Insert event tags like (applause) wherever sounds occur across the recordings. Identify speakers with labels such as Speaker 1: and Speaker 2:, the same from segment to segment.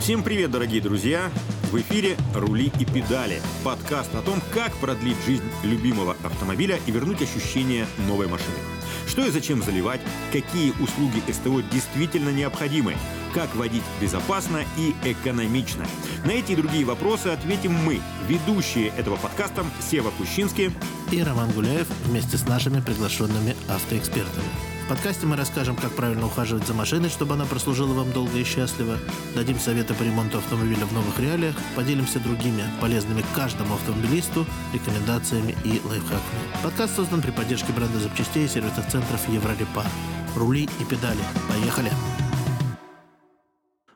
Speaker 1: Всем привет, дорогие друзья! В эфире «Рули и педали» – подкаст о том, как продлить жизнь любимого автомобиля и вернуть ощущение новой машины. Что и зачем заливать, какие услуги СТО действительно необходимы, как водить безопасно и экономично. На эти и другие вопросы ответим мы, ведущие этого подкаста Сева Кущинский
Speaker 2: и Роман Гуляев вместе с нашими приглашенными автоэкспертами. Подкасте мы расскажем, как правильно ухаживать за машиной, чтобы она прослужила вам долго и счастливо, дадим советы по ремонту автомобиля в новых реалиях, поделимся другими полезными каждому автомобилисту рекомендациями и лайфхаками. Подкаст создан при поддержке бренда запчастей и сервисных центров Еврорепар. Рули и педали. Поехали!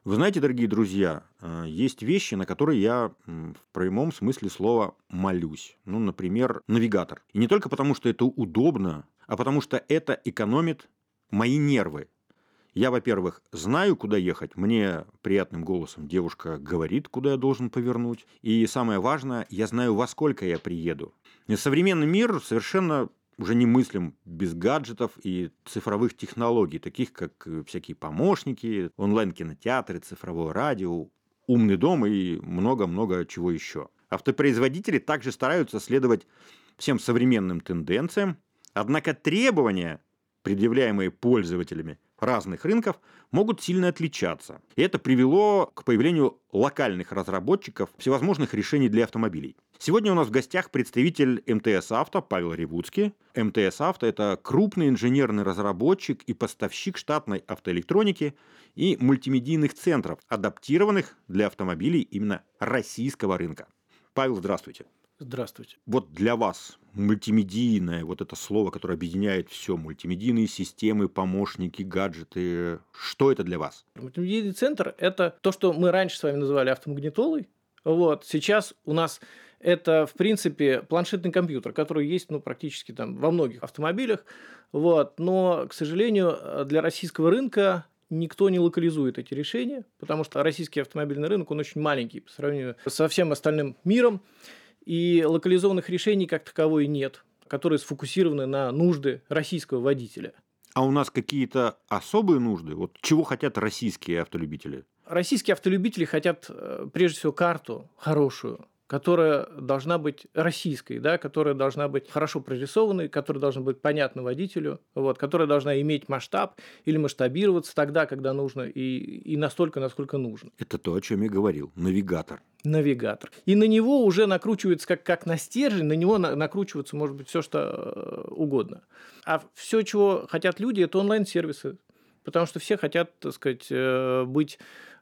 Speaker 1: Вы знаете, дорогие друзья, э, есть вещи, на которые я в прямом смысле слова молюсь. Ну, например, навигатор. И не только потому, что это удобно, а потому что это экономит мои нервы. Я, во-первых, знаю, куда ехать. Мне приятным голосом девушка говорит, куда я должен повернуть. И самое важное, я знаю, во сколько я приеду. И современный мир совершенно уже не мыслим без гаджетов и цифровых технологий, таких как э, всякие помощники, онлайн-кинотеатры, цифровое радио, умный дом и много-много чего еще. Автопроизводители также стараются следовать всем современным тенденциям, однако требования, предъявляемые пользователями разных рынков, могут сильно отличаться. И это привело к появлению локальных разработчиков всевозможных решений для автомобилей. Сегодня у нас в гостях представитель МТС Авто Павел Ревудский. МТС Авто – это крупный инженерный разработчик и поставщик штатной автоэлектроники и мультимедийных центров, адаптированных для автомобилей именно российского рынка. Павел, здравствуйте.
Speaker 2: Здравствуйте.
Speaker 1: Вот для вас мультимедийное, вот это слово, которое объединяет все, мультимедийные системы, помощники, гаджеты, что это для вас?
Speaker 2: Мультимедийный центр – это то, что мы раньше с вами называли автомагнитолой. Вот. Сейчас у нас это, в принципе, планшетный компьютер, который есть ну, практически там, во многих автомобилях. Вот. Но, к сожалению, для российского рынка никто не локализует эти решения, потому что российский автомобильный рынок, он очень маленький по сравнению со всем остальным миром. И локализованных решений как таковой нет, которые сфокусированы на нужды российского водителя.
Speaker 1: А у нас какие-то особые нужды? Вот чего хотят российские автолюбители?
Speaker 2: Российские автолюбители хотят, э, прежде всего, карту хорошую, которая должна быть российской, да, которая должна быть хорошо прорисованной, которая должна быть понятна водителю, вот, которая должна иметь масштаб или масштабироваться тогда, когда нужно, и, и настолько, насколько нужно.
Speaker 1: Это то, о чем я говорил. Навигатор.
Speaker 2: Навигатор. И на него уже накручивается как, как на стержень, на него накручивается, может быть, все что э, угодно. А все, чего хотят люди, это онлайн-сервисы. Потому что все хотят, так сказать, э, быть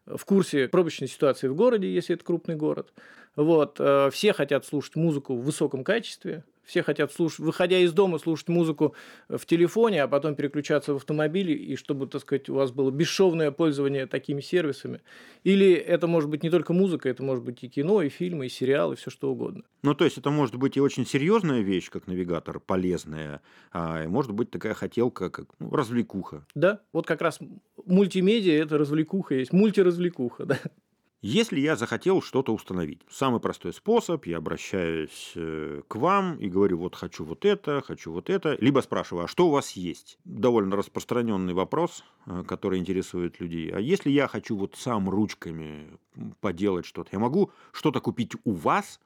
Speaker 2: в курсе пробочной ситуации в городе, если это крупный город. Вот. Э, все хотят слушать музыку в высоком качестве, все хотят слушать, выходя из дома, слушать музыку в телефоне, а потом переключаться в автомобиле, и чтобы, так сказать, у вас было бесшовное пользование такими сервисами. Или это может быть не только музыка, это может быть и кино, и фильмы, и сериалы, и все что угодно.
Speaker 1: Ну, то есть это может быть и очень серьезная вещь, как навигатор, полезная, а может быть такая хотелка, как ну, развлекуха.
Speaker 2: Да, вот как раз мультимедиа – это развлекуха есть, мультиразвлекуха, (laughs) да.
Speaker 1: Если я захотел что-то установить, самый простой способ, я обращаюсь э, к вам и говорю, вот хочу вот это, хочу вот это, либо спрашиваю, а что у вас есть? Довольно распространенный вопрос, э, который интересует людей. А если я хочу вот сам ручками поделать что-то, я могу что-то купить у вас,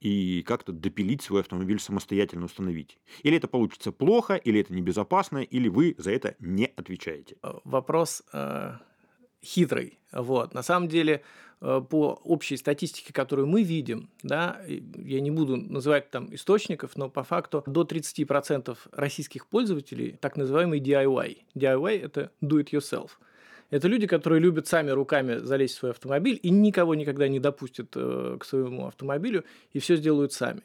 Speaker 1: и как-то допилить свой автомобиль самостоятельно установить. Или это получится плохо, или это небезопасно, или вы за это не отвечаете.
Speaker 2: Вопрос э, хитрый. Вот. На самом деле, э, по общей статистике, которую мы видим, да, я не буду называть там источников, но по факту до 30% российских пользователей так называемый DIY. DIY – это do it yourself. Это люди, которые любят сами руками залезть в свой автомобиль и никого никогда не допустят э, к своему автомобилю и все сделают сами.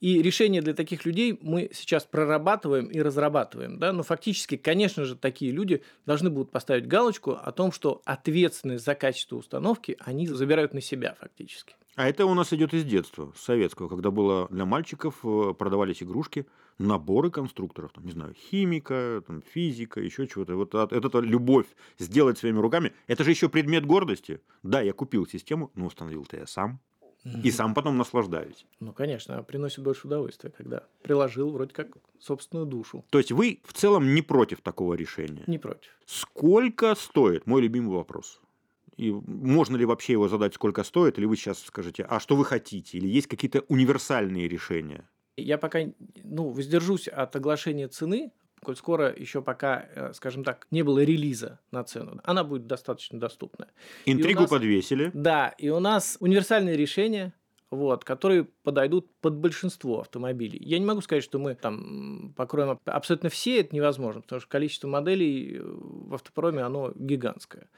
Speaker 2: И решения для таких людей мы сейчас прорабатываем и разрабатываем. Да? Но фактически, конечно же, такие люди должны будут поставить галочку о том, что ответственность за качество установки они забирают на себя фактически.
Speaker 1: А это у нас идет из детства, с советского, когда было для мальчиков э, продавались игрушки, наборы конструкторов, там, не знаю, химика, там, физика, еще чего-то. Вот эта любовь сделать своими руками, это же еще предмет гордости. Да, я купил систему, но установил-то я сам. И сам потом наслаждаюсь.
Speaker 2: Ну, конечно, приносит больше удовольствия, когда приложил вроде как собственную душу.
Speaker 1: То есть вы в целом не против такого решения?
Speaker 2: Не против.
Speaker 1: Сколько стоит? Мой любимый вопрос. И можно ли вообще его задать, сколько стоит, или вы сейчас скажете, а что вы хотите, или есть какие-то универсальные решения?
Speaker 2: Я пока ну, воздержусь от оглашения цены, коль скоро еще пока, э, скажем так, не было релиза на цену. Она будет достаточно доступная.
Speaker 1: Интригу нас, подвесили.
Speaker 2: Да, и у нас универсальные решения, вот, которые подойдут под большинство автомобилей. Я не могу сказать, что мы там покроем абсолютно все, это невозможно, потому что количество моделей э, в автопроме, оно гигантское.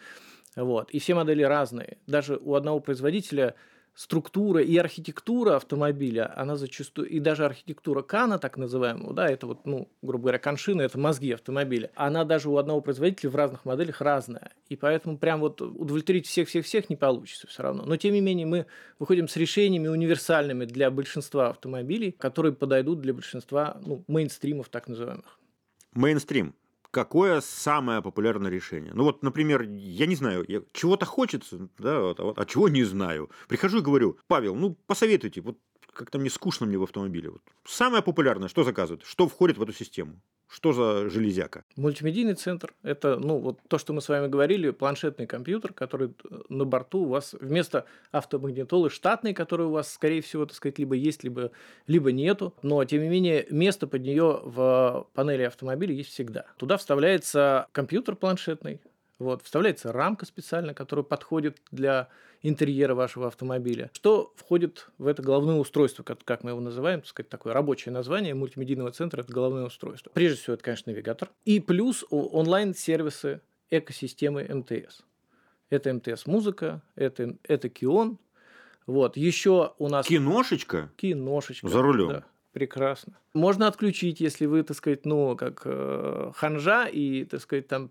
Speaker 2: Вот. И все модели разные. Даже у одного производителя структура и архитектура автомобиля, она зачастую, и даже архитектура Кана, так называемого, да, это вот, ну, грубо говоря, коншина, это мозги автомобиля, она даже у одного производителя в разных моделях разная. И поэтому прям вот удовлетворить всех-всех-всех не получится все равно. Но, тем не менее, мы выходим с решениями универсальными для большинства автомобилей, которые подойдут для большинства, ну, мейнстримов так называемых.
Speaker 1: Мейнстрим какое самое популярное решение? Ну вот, например, я не знаю, чего-то хочется, да, вот, а, а чего не знаю. Прихожу и говорю, Павел, ну посоветуйте, вот как-то мне скучно мне в автомобиле. Вот. Самое популярное, что заказывают, что входит в эту систему? Что за железяка?
Speaker 2: Мультимедийный центр – это ну, вот то, что мы с вами говорили, планшетный компьютер, который э, на борту у вас вместо автомагнитолы штатный, который у вас, скорее всего, так сказать, либо есть, либо, либо нету. Но, тем не менее, место под нее в панели автомобиля есть всегда. Туда вставляется компьютер планшетный, вот, вставляется рамка специально, которая подходит для интерьера вашего автомобиля. Что входит в это головное устройство, как, как мы его называем, так сказать, такое рабочее название мультимедийного центра – это головное устройство. Прежде всего, это, конечно, навигатор. И плюс онлайн-сервисы экосистемы МТС. Это МТС-музыка, это, это Кион. Вот. Еще у нас...
Speaker 1: Киношечка?
Speaker 2: Киношечка.
Speaker 1: За рулем?
Speaker 2: Да. Прекрасно. Можно отключить, если вы, так сказать, ну, как э, ханжа и, так сказать, там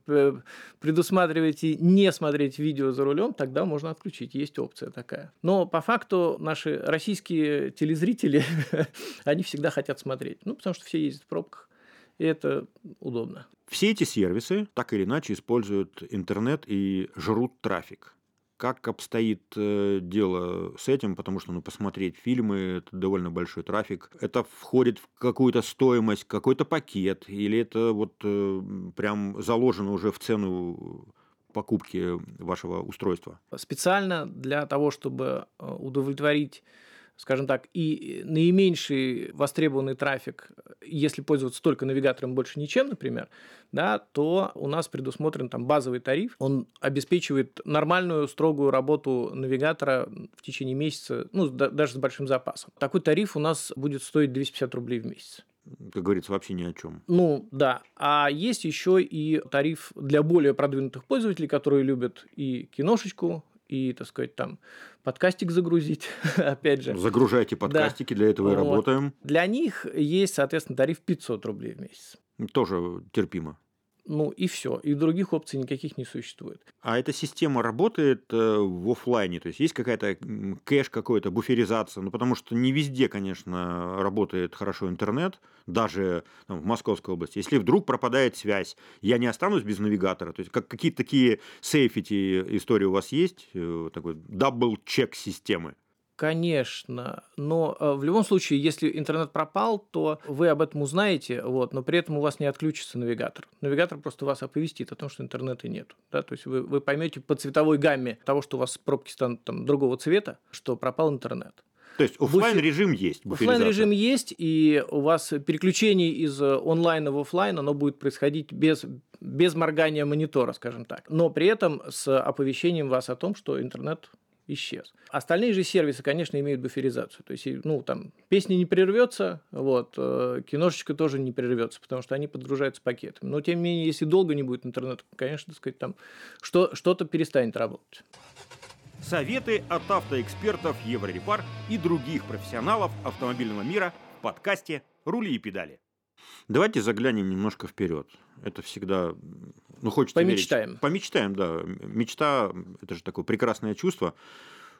Speaker 2: предусматриваете не смотреть видео за рулем, тогда можно отключить. Есть опция такая. Но по факту наши российские телезрители, (laughs) они всегда хотят смотреть. Ну, потому что все ездят в пробках. И это удобно.
Speaker 1: Все эти сервисы так или иначе используют интернет и жрут трафик как обстоит э, дело с этим, потому что ну, посмотреть фильмы – это довольно большой трафик. Это входит в какую-то стоимость, какой-то пакет, или это вот э, прям заложено уже в цену покупки вашего устройства?
Speaker 2: Специально для того, чтобы э, удовлетворить скажем так, и наименьший востребованный трафик, если пользоваться только навигатором, больше ничем, например, да, то у нас предусмотрен там базовый тариф. Он обеспечивает нормальную, строгую работу навигатора в течение месяца, ну, даже с большим запасом. Такой тариф у нас будет стоить 250 рублей в месяц
Speaker 1: как говорится, вообще ни о чем.
Speaker 2: Ну, да. А есть еще и тариф для более продвинутых пользователей, которые любят и киношечку, и, так сказать, там подкастик загрузить, (laughs) опять же.
Speaker 1: Загружайте подкастики, да. для этого и вот. работаем.
Speaker 2: Для них есть, соответственно, тариф 500 рублей в месяц.
Speaker 1: Тоже терпимо
Speaker 2: ну и все. И других опций никаких не существует.
Speaker 1: А эта система работает э, в офлайне? То есть есть какая-то кэш какой-то, буферизация? Ну, потому что не везде, конечно, работает хорошо интернет, даже там, в Московской области. Если вдруг пропадает связь, я не останусь без навигатора? То есть как, какие-то такие safety истории у вас есть? Э, такой double-check системы?
Speaker 2: Конечно, но э, в любом случае, если интернет пропал, то вы об этом узнаете, вот, но при этом у вас не отключится навигатор. Навигатор просто вас оповестит о том, что интернета нет. Да? То есть вы, вы поймете по цветовой гамме того, что у вас пробки станут там, другого цвета, что пропал интернет.
Speaker 1: То есть офлайн режим есть.
Speaker 2: Офлайн режим есть, и у вас переключение из онлайна в офлайн, оно будет происходить без, без моргания монитора, скажем так. Но при этом с оповещением вас о том, что интернет исчез. Остальные же сервисы, конечно, имеют буферизацию. То есть, ну, там, песня не прервется, вот, э, киношечка тоже не прервется, потому что они подгружаются пакетами. Но, тем не менее, если долго не будет интернета, конечно, так сказать, там что, что-то перестанет работать.
Speaker 1: Советы от автоэкспертов Еврорепар и других профессионалов автомобильного мира в подкасте «Рули и педали». Давайте заглянем немножко вперед. Это всегда, ну, хочется
Speaker 2: Помечтаем.
Speaker 1: Верить. Помечтаем, да. Мечта – это же такое прекрасное чувство.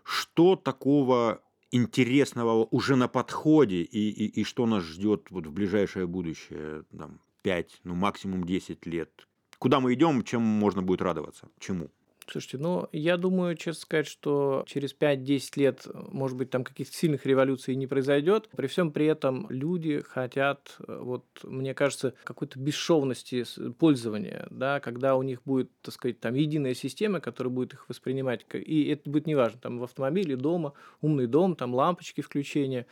Speaker 1: Что такого интересного уже на подходе и, и, и что нас ждет вот в ближайшее будущее, там, 5, ну максимум 10 лет? Куда мы идем, чем можно будет радоваться? Чему?
Speaker 2: Слушайте, ну, я думаю, честно сказать, что через 5-10 лет, может быть, там каких-то сильных революций не произойдет. При всем при этом люди хотят, вот, мне кажется, какой-то бесшовности пользования, да, когда у них будет, так сказать, там единая система, которая будет их воспринимать, и это будет неважно, там в автомобиле, дома, умный дом, там лампочки включения,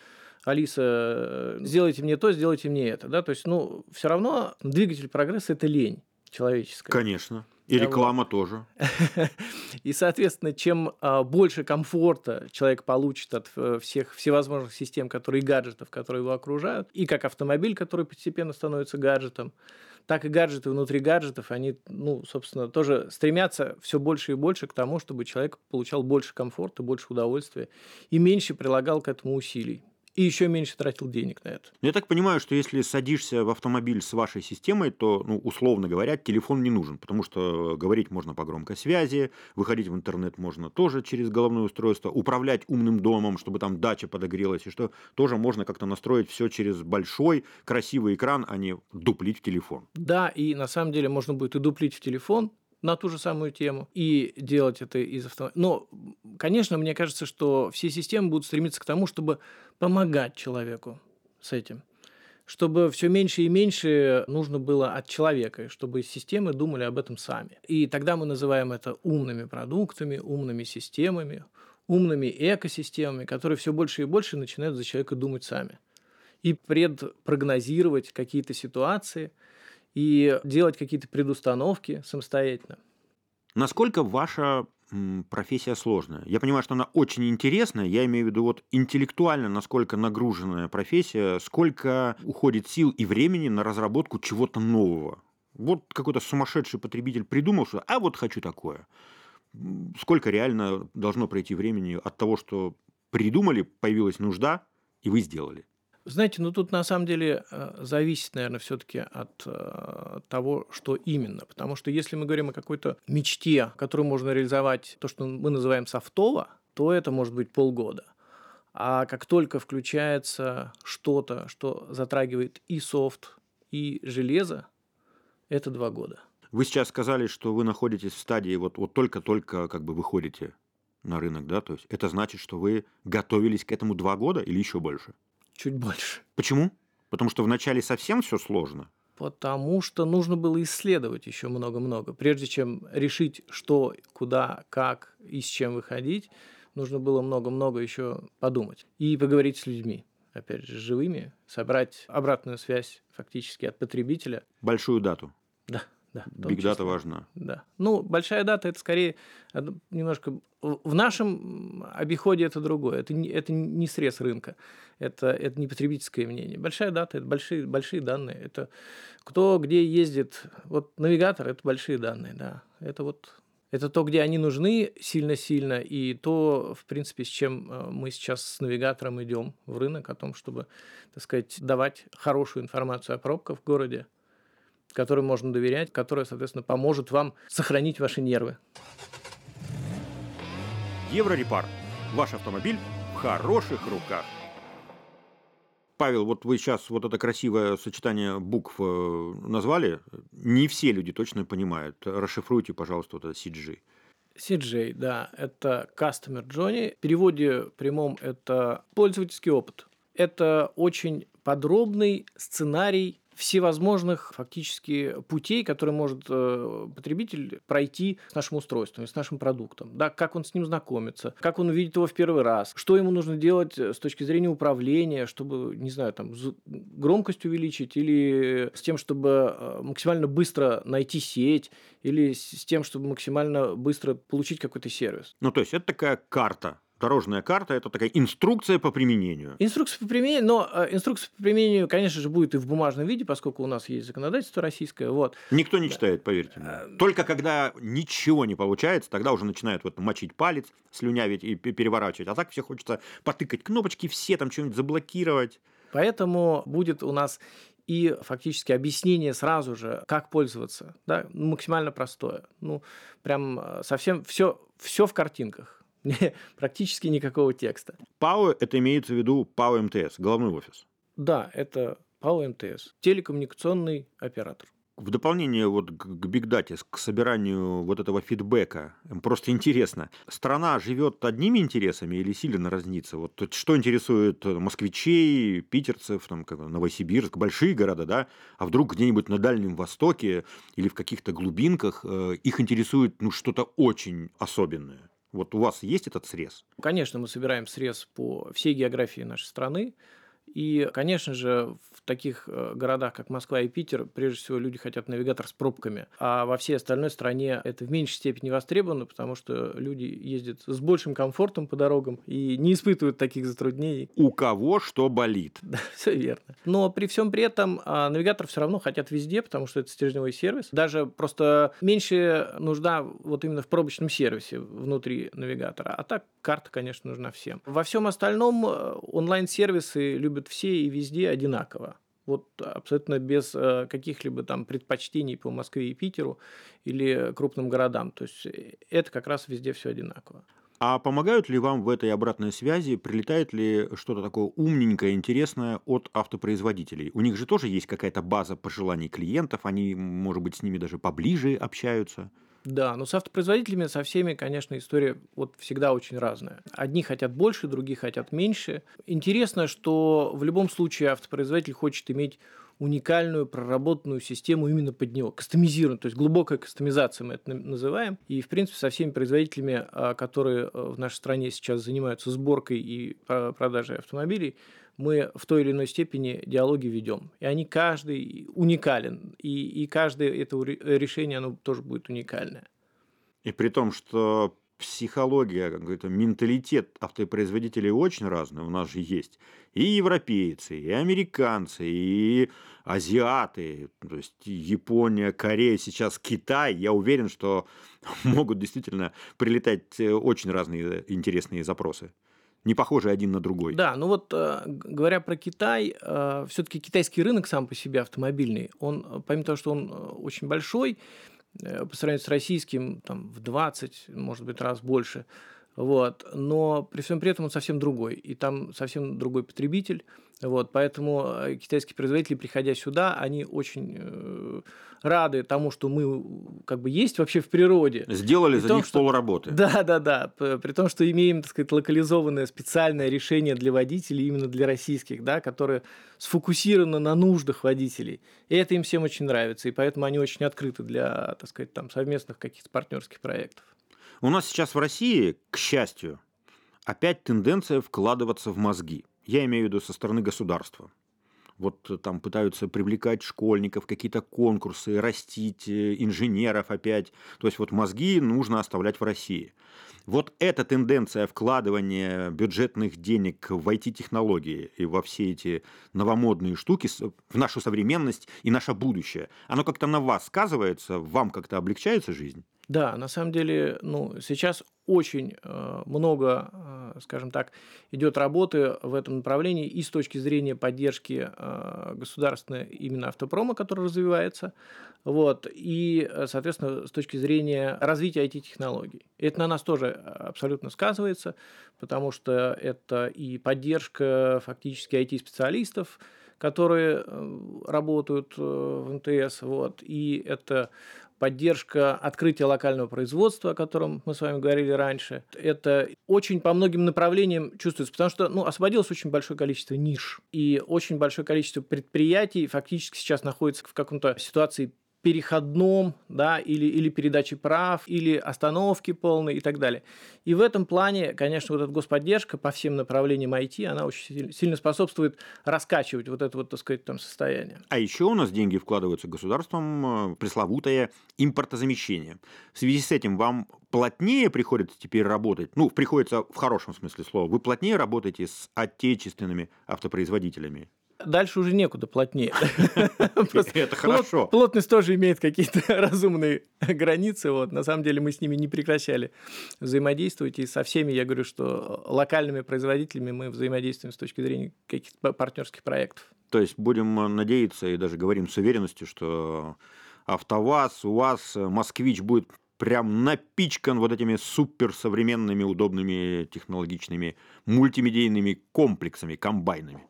Speaker 2: Алиса, сделайте мне то, сделайте мне это, да, то есть, ну, все равно двигатель прогресса – это лень человеческая.
Speaker 1: Конечно. И реклама вот. тоже. (laughs)
Speaker 2: И, соответственно, чем а, больше комфорта человек получит от э, всех всевозможных систем, которые и гаджетов, которые его окружают, и как автомобиль, который постепенно становится гаджетом, так и гаджеты внутри гаджетов, они, ну, собственно, тоже стремятся все больше и больше к тому, чтобы человек получал больше комфорта, больше удовольствия и меньше прилагал к этому усилий и еще меньше тратил денег на это.
Speaker 1: Я так понимаю, что если садишься в автомобиль с вашей системой, то, ну, условно говоря, телефон не нужен, потому что говорить можно по громкой связи, выходить в интернет можно тоже через головное устройство, управлять умным домом, чтобы там дача подогрелась, и что тоже можно как-то настроить все через большой красивый экран, а не дуплить в телефон.
Speaker 2: Да, и на самом деле можно будет и дуплить в телефон, на ту же самую тему и делать это из автомобиля. Но, конечно, мне кажется, что все системы будут стремиться к тому, чтобы помогать человеку с этим чтобы все меньше и меньше нужно было от человека, чтобы системы думали об этом сами. И тогда мы называем это умными продуктами, умными системами, умными экосистемами, которые все больше и больше начинают за человека думать сами и предпрогнозировать какие-то ситуации – и делать какие-то предустановки самостоятельно.
Speaker 1: Насколько ваша профессия сложная? Я понимаю, что она очень интересная. Я имею в виду вот интеллектуально, насколько нагруженная профессия, сколько уходит сил и времени на разработку чего-то нового. Вот какой-то сумасшедший потребитель придумал, что «а вот хочу такое». Сколько реально должно пройти времени от того, что придумали, появилась нужда, и вы сделали?
Speaker 2: Знаете, ну тут на самом деле э, зависит, наверное, все-таки от э, того, что именно. Потому что если мы говорим о какой-то мечте, которую можно реализовать, то, что мы называем софтово, то это может быть полгода. А как только включается что-то, что затрагивает и софт, и железо, это два года.
Speaker 1: Вы сейчас сказали, что вы находитесь в стадии, вот, вот только-только как бы выходите на рынок, да? То есть это значит, что вы готовились к этому два года или еще больше?
Speaker 2: Чуть больше.
Speaker 1: Почему? Потому что вначале совсем все сложно.
Speaker 2: Потому что нужно было исследовать еще много-много. Прежде чем решить, что, куда, как и с чем выходить, нужно было много-много еще подумать. И поговорить с людьми, опять же, живыми, собрать обратную связь фактически от потребителя.
Speaker 1: Большую дату.
Speaker 2: Да. Да,
Speaker 1: Биг дата важна.
Speaker 2: Да. Ну, большая дата это скорее немножко в нашем обиходе это другое. Это не, это не срез рынка. Это, это не потребительское мнение. Большая дата это большие, большие данные. Это кто где ездит. Вот навигатор это большие данные, да. Это вот это то, где они нужны сильно-сильно, и то, в принципе, с чем э, мы сейчас с навигатором идем в рынок, о том, чтобы, так сказать, давать хорошую информацию о пробках в городе, которой можно доверять, которая, соответственно, поможет вам сохранить ваши нервы.
Speaker 1: Еврорепар. Ваш автомобиль в хороших руках. Павел, вот вы сейчас вот это красивое сочетание букв э, назвали. Не все люди точно понимают. Расшифруйте, пожалуйста, вот это CG.
Speaker 2: CJ, да, это Customer Journey. В переводе прямом это пользовательский опыт. Это очень подробный сценарий всевозможных фактически путей, которые может э, потребитель пройти с нашим устройством, с нашим продуктом. Да, как он с ним знакомится, как он увидит его в первый раз, что ему нужно делать с точки зрения управления, чтобы, не знаю, там, громкость увеличить или с тем, чтобы э, максимально быстро найти сеть или с тем, чтобы максимально быстро получить какой-то сервис.
Speaker 1: Ну, то есть это такая карта дорожная карта – это такая инструкция по применению.
Speaker 2: Инструкция по применению, но э, инструкция по применению, конечно же, будет и в бумажном виде, поскольку у нас есть законодательство российское. Вот.
Speaker 1: Никто не читает, поверьте мне. Э, Только когда ничего не получается, тогда уже начинают вот мочить палец, слюнявить и переворачивать. А так все хочется потыкать кнопочки, все там что-нибудь заблокировать.
Speaker 2: Поэтому будет у нас и фактически объяснение сразу же, как пользоваться, да, максимально простое. Ну, прям э, совсем все, все в картинках. (laughs) практически никакого текста.
Speaker 1: ПАО – это имеется в виду ПАО МТС, головной офис?
Speaker 2: Да, это ПАО МТС, телекоммуникационный оператор.
Speaker 1: в дополнение вот к бигдате, к собиранию вот этого фидбэка, просто интересно, страна живет одними интересами или сильно разнится? Вот что интересует москвичей, питерцев, там, как, Новосибирск, большие города, да? А вдруг где-нибудь на Дальнем Востоке или в каких-то глубинках э, их интересует ну, что-то очень особенное? Вот у вас есть этот срез?
Speaker 2: Конечно, мы собираем срез по всей географии нашей страны. И, конечно же, в таких э, городах, как Москва и Питер, прежде всего люди хотят навигатор с пробками. А во всей остальной стране это в меньшей степени востребовано, потому что люди ездят с большим комфортом по дорогам и не испытывают таких затруднений.
Speaker 1: У кого что болит.
Speaker 2: Да, (laughs) все верно. Но при всем при этом а, навигатор все равно хотят везде, потому что это стержневой сервис. Даже просто меньше нужда вот именно в пробочном сервисе внутри навигатора. А так карта, конечно, нужна всем. Во всем остальном э, онлайн-сервисы любят все и везде одинаково. Вот абсолютно без э, каких-либо там предпочтений по Москве и Питеру или крупным городам. То есть э, это как раз везде все одинаково.
Speaker 1: А помогают ли вам в этой обратной связи, прилетает ли что-то такое умненькое, интересное от автопроизводителей? У них же тоже есть какая-то база пожеланий клиентов, они, может быть, с ними даже поближе общаются?
Speaker 2: Да, но с автопроизводителями, со всеми, конечно, история вот всегда очень разная. Одни хотят больше, другие хотят меньше. Интересно, что в любом случае автопроизводитель хочет иметь уникальную проработанную систему именно под него, кастомизированную, то есть глубокая кастомизация мы это называем. И, в принципе, со всеми производителями, а, которые э, в нашей стране сейчас занимаются сборкой и продажей автомобилей, мы в той или иной степени диалоги ведем. И они каждый уникален. И, и каждое это решение, оно тоже будет уникальное.
Speaker 1: И при том, что психология, как говорится, менталитет автопроизводителей очень разный. У нас же есть и европейцы, и американцы, и азиаты, то есть Япония, Корея, сейчас Китай. Я уверен, что (laughs) могут действительно прилетать э, очень разные интересные запросы не похожи один на другой.
Speaker 2: Да, ну вот э, говоря про Китай, э, все-таки китайский рынок сам по себе автомобильный, он, помимо того, что он очень большой, по сравнению с российским, там, в 20, может быть, раз больше, вот. Но при всем при этом он совсем другой. И там совсем другой потребитель. Вот. Поэтому э, китайские производители, приходя сюда, они очень э, рады тому, что мы как бы есть вообще в природе.
Speaker 1: Сделали за том, них что... полработы.
Speaker 2: Да, да, да. При том, что имеем, так сказать, локализованное специальное решение для водителей, именно для российских, да, которое сфокусировано на нуждах водителей. И это им всем очень нравится. И поэтому они очень открыты для, так сказать, там, совместных каких-то партнерских проектов.
Speaker 1: У нас сейчас в России, к счастью, опять тенденция вкладываться в мозги. Я имею в виду со стороны государства. Вот там пытаются привлекать школьников, какие-то конкурсы, растить э, инженеров опять. То есть вот мозги нужно оставлять в России. Вот эта тенденция вкладывания бюджетных денег в IT-технологии и во все эти новомодные штуки, в нашу современность и наше будущее, оно как-то на вас сказывается, вам как-то облегчается жизнь?
Speaker 2: Да, на самом деле, ну, сейчас очень э, много, э, скажем так, идет работы в этом направлении и с точки зрения поддержки э, государственной именно автопрома, который развивается, вот, и, соответственно, с точки зрения развития IT-технологий. Это на нас тоже абсолютно сказывается, потому что это и поддержка фактически IT-специалистов, которые работают в МТС, вот, и это поддержка открытия локального производства, о котором мы с вами говорили раньше. Это очень по многим направлениям чувствуется, потому что ну, освободилось очень большое количество ниш, и очень большое количество предприятий фактически сейчас находится в каком-то ситуации переходном, да, или, или передачи прав, или остановки полной и так далее. И в этом плане, конечно, вот эта господдержка по всем направлениям IT, она очень сильно способствует раскачивать вот это вот, так сказать, там состояние.
Speaker 1: А еще у нас деньги вкладываются государством, э, пресловутое импортозамещение. В связи с этим вам плотнее приходится теперь работать, ну, приходится в хорошем смысле слова, вы плотнее работаете с отечественными автопроизводителями?
Speaker 2: Дальше уже некуда плотнее. (laughs)
Speaker 1: Это хорошо.
Speaker 2: Плотность тоже имеет какие-то (laughs) разумные границы. Вот. На самом деле мы с ними не прекращали взаимодействовать. И со всеми, я говорю, что локальными производителями мы взаимодействуем с точки зрения каких-то партнерских проектов.
Speaker 1: То есть будем надеяться и даже говорим с уверенностью, что АвтоВАЗ, УАЗ, Москвич будет прям напичкан вот этими суперсовременными, удобными, технологичными, мультимедийными комплексами, комбайнами.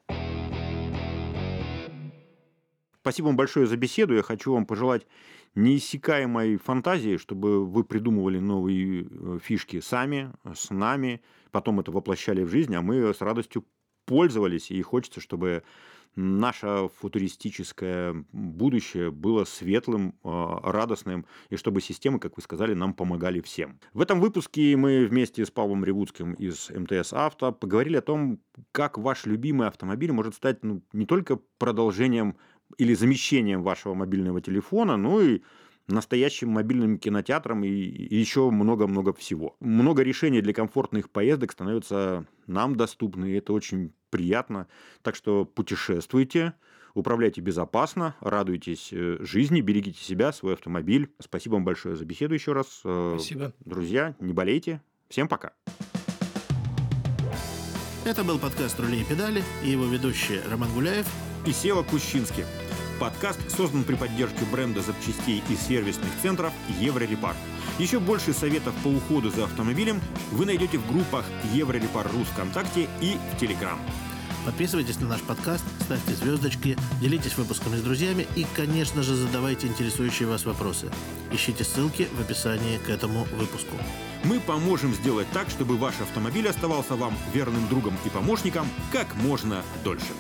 Speaker 1: Спасибо вам большое за беседу. Я хочу вам пожелать неиссякаемой фантазии, чтобы вы придумывали новые э, фишки сами, с нами, потом это воплощали в жизнь, а мы с радостью пользовались, и хочется, чтобы наше футуристическое будущее было светлым, а, радостным, и чтобы системы, как вы сказали, нам помогали всем. В этом выпуске мы вместе с Павлом Ревудским из МТС Авто поговорили о том, как ваш любимый автомобиль может стать ну, не только продолжением или замещением вашего мобильного телефона, но и настоящим мобильным кинотеатром и, еще много-много всего. Много решений для комфортных поездок становятся нам доступны, и это очень приятно. Так что путешествуйте, управляйте безопасно, радуйтесь э, жизни, берегите себя, свой автомобиль. Спасибо вам большое за беседу еще раз.
Speaker 2: Э, Спасибо.
Speaker 1: Друзья, не болейте. Всем пока.
Speaker 3: Это был подкаст «Рули и педали» и его ведущие Роман Гуляев
Speaker 1: и Сева Кущинский. Подкаст создан при поддержке бренда запчастей и сервисных центров «Еврорепар». Еще больше советов по уходу за автомобилем вы найдете в группах «Еврорепар.ру» ВКонтакте и в Телеграм.
Speaker 3: Подписывайтесь на наш подкаст, ставьте звездочки, делитесь выпусками с друзьями и, конечно же, задавайте интересующие вас вопросы. Ищите ссылки в описании к этому выпуску.
Speaker 1: Мы поможем сделать так, чтобы ваш автомобиль оставался вам верным другом и помощником как можно дольше.